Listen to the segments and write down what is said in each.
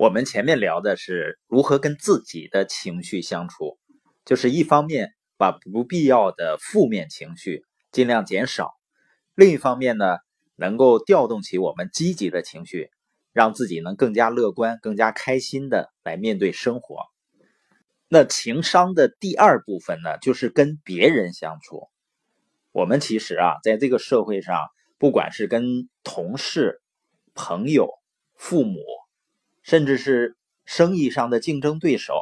我们前面聊的是如何跟自己的情绪相处，就是一方面把不必要的负面情绪尽量减少，另一方面呢，能够调动起我们积极的情绪，让自己能更加乐观、更加开心的来面对生活。那情商的第二部分呢，就是跟别人相处。我们其实啊，在这个社会上，不管是跟同事、朋友、父母。甚至是生意上的竞争对手，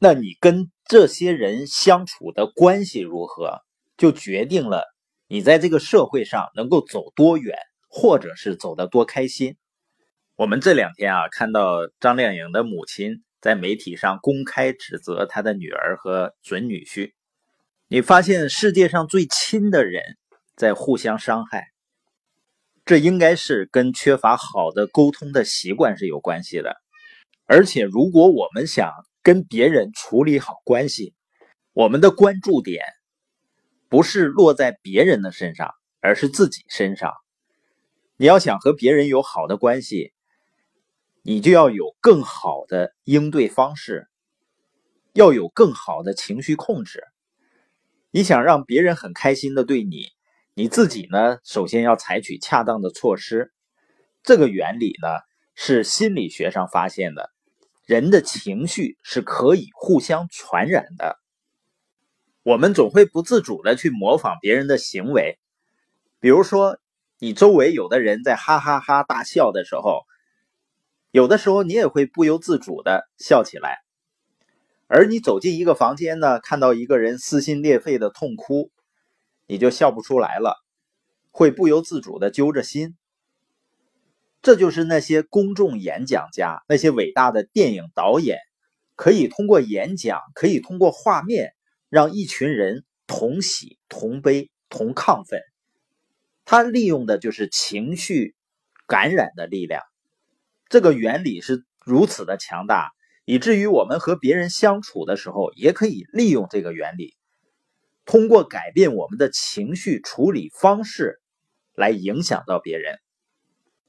那你跟这些人相处的关系如何，就决定了你在这个社会上能够走多远，或者是走得多开心。我们这两天啊，看到张靓颖的母亲在媒体上公开指责她的女儿和准女婿，你发现世界上最亲的人在互相伤害。这应该是跟缺乏好的沟通的习惯是有关系的，而且如果我们想跟别人处理好关系，我们的关注点不是落在别人的身上，而是自己身上。你要想和别人有好的关系，你就要有更好的应对方式，要有更好的情绪控制。你想让别人很开心的对你。你自己呢，首先要采取恰当的措施。这个原理呢，是心理学上发现的，人的情绪是可以互相传染的。我们总会不自主的去模仿别人的行为，比如说，你周围有的人在哈哈哈大笑的时候，有的时候你也会不由自主的笑起来。而你走进一个房间呢，看到一个人撕心裂肺的痛哭。你就笑不出来了，会不由自主的揪着心。这就是那些公众演讲家，那些伟大的电影导演，可以通过演讲，可以通过画面，让一群人同喜同悲同亢奋。他利用的就是情绪感染的力量。这个原理是如此的强大，以至于我们和别人相处的时候，也可以利用这个原理。通过改变我们的情绪处理方式，来影响到别人。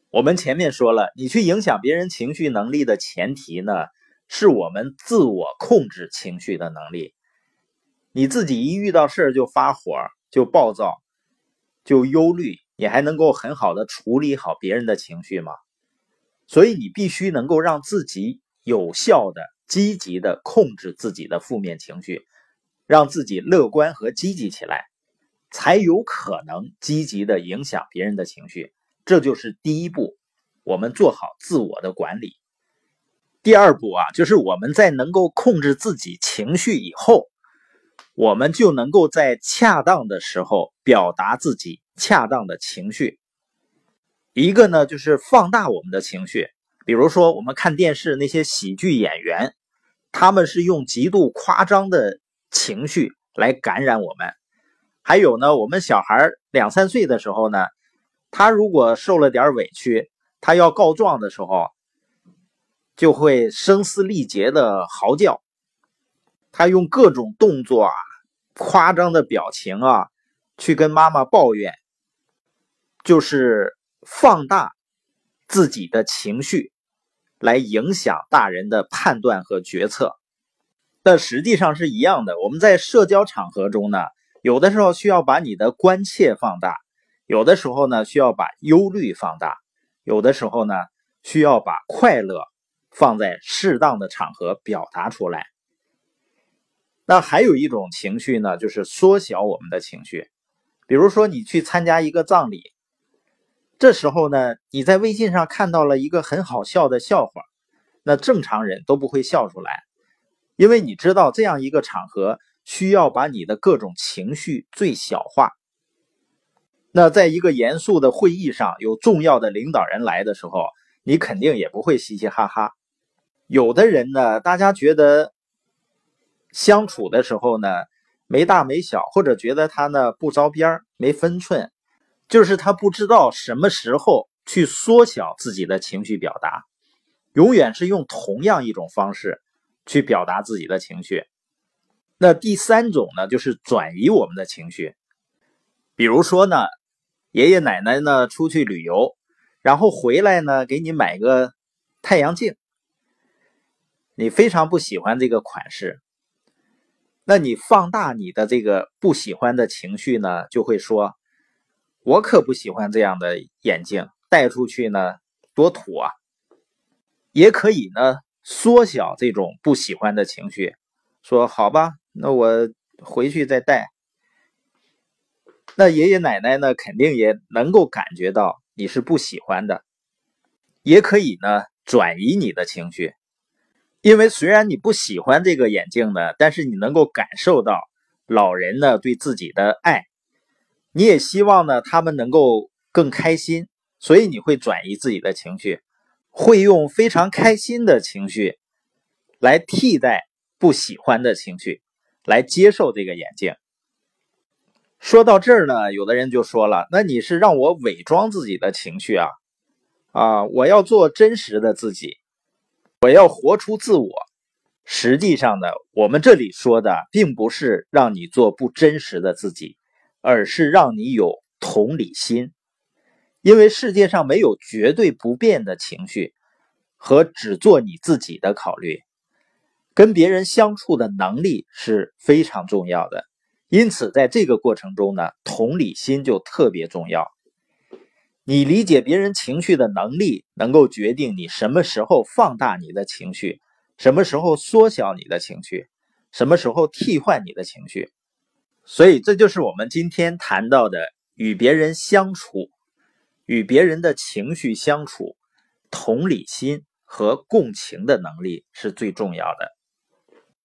我们前面说了，你去影响别人情绪能力的前提呢，是我们自我控制情绪的能力。你自己一遇到事儿就发火、就暴躁、就忧虑，你还能够很好的处理好别人的情绪吗？所以你必须能够让自己有效的、积极的控制自己的负面情绪。让自己乐观和积极起来，才有可能积极的影响别人的情绪。这就是第一步，我们做好自我的管理。第二步啊，就是我们在能够控制自己情绪以后，我们就能够在恰当的时候表达自己恰当的情绪。一个呢，就是放大我们的情绪，比如说我们看电视那些喜剧演员，他们是用极度夸张的。情绪来感染我们，还有呢，我们小孩两三岁的时候呢，他如果受了点委屈，他要告状的时候，就会声嘶力竭的嚎叫，他用各种动作啊、夸张的表情啊，去跟妈妈抱怨，就是放大自己的情绪，来影响大人的判断和决策。但实际上是一样的。我们在社交场合中呢，有的时候需要把你的关切放大，有的时候呢需要把忧虑放大，有的时候呢需要把快乐放在适当的场合表达出来。那还有一种情绪呢，就是缩小我们的情绪。比如说你去参加一个葬礼，这时候呢你在微信上看到了一个很好笑的笑话，那正常人都不会笑出来。因为你知道，这样一个场合需要把你的各种情绪最小化。那在一个严肃的会议上，有重要的领导人来的时候，你肯定也不会嘻嘻哈哈。有的人呢，大家觉得相处的时候呢没大没小，或者觉得他呢不着边没分寸，就是他不知道什么时候去缩小自己的情绪表达，永远是用同样一种方式。去表达自己的情绪。那第三种呢，就是转移我们的情绪。比如说呢，爷爷奶奶呢出去旅游，然后回来呢给你买个太阳镜，你非常不喜欢这个款式，那你放大你的这个不喜欢的情绪呢，就会说：“我可不喜欢这样的眼镜，戴出去呢多土啊。”也可以呢缩小这种不喜欢的情绪，说：“好吧，那我回去再戴。”那爷爷奶奶呢，肯定也能够感觉到你是不喜欢的，也可以呢转移你的情绪，因为虽然你不喜欢这个眼镜呢，但是你能够感受到老人呢对自己的爱，你也希望呢他们能够更开心，所以你会转移自己的情绪，会用非常开心的情绪来替代不喜欢的情绪，来接受这个眼镜。说到这儿呢，有的人就说了：“那你是让我伪装自己的情绪啊？啊，我要做真实的自己，我要活出自我。实际上呢，我们这里说的并不是让你做不真实的自己，而是让你有同理心。因为世界上没有绝对不变的情绪和只做你自己的考虑，跟别人相处的能力是非常重要的。”因此，在这个过程中呢，同理心就特别重要。你理解别人情绪的能力，能够决定你什么时候放大你的情绪，什么时候缩小你的情绪，什么时候替换你的情绪。所以，这就是我们今天谈到的与别人相处、与别人的情绪相处，同理心和共情的能力是最重要的。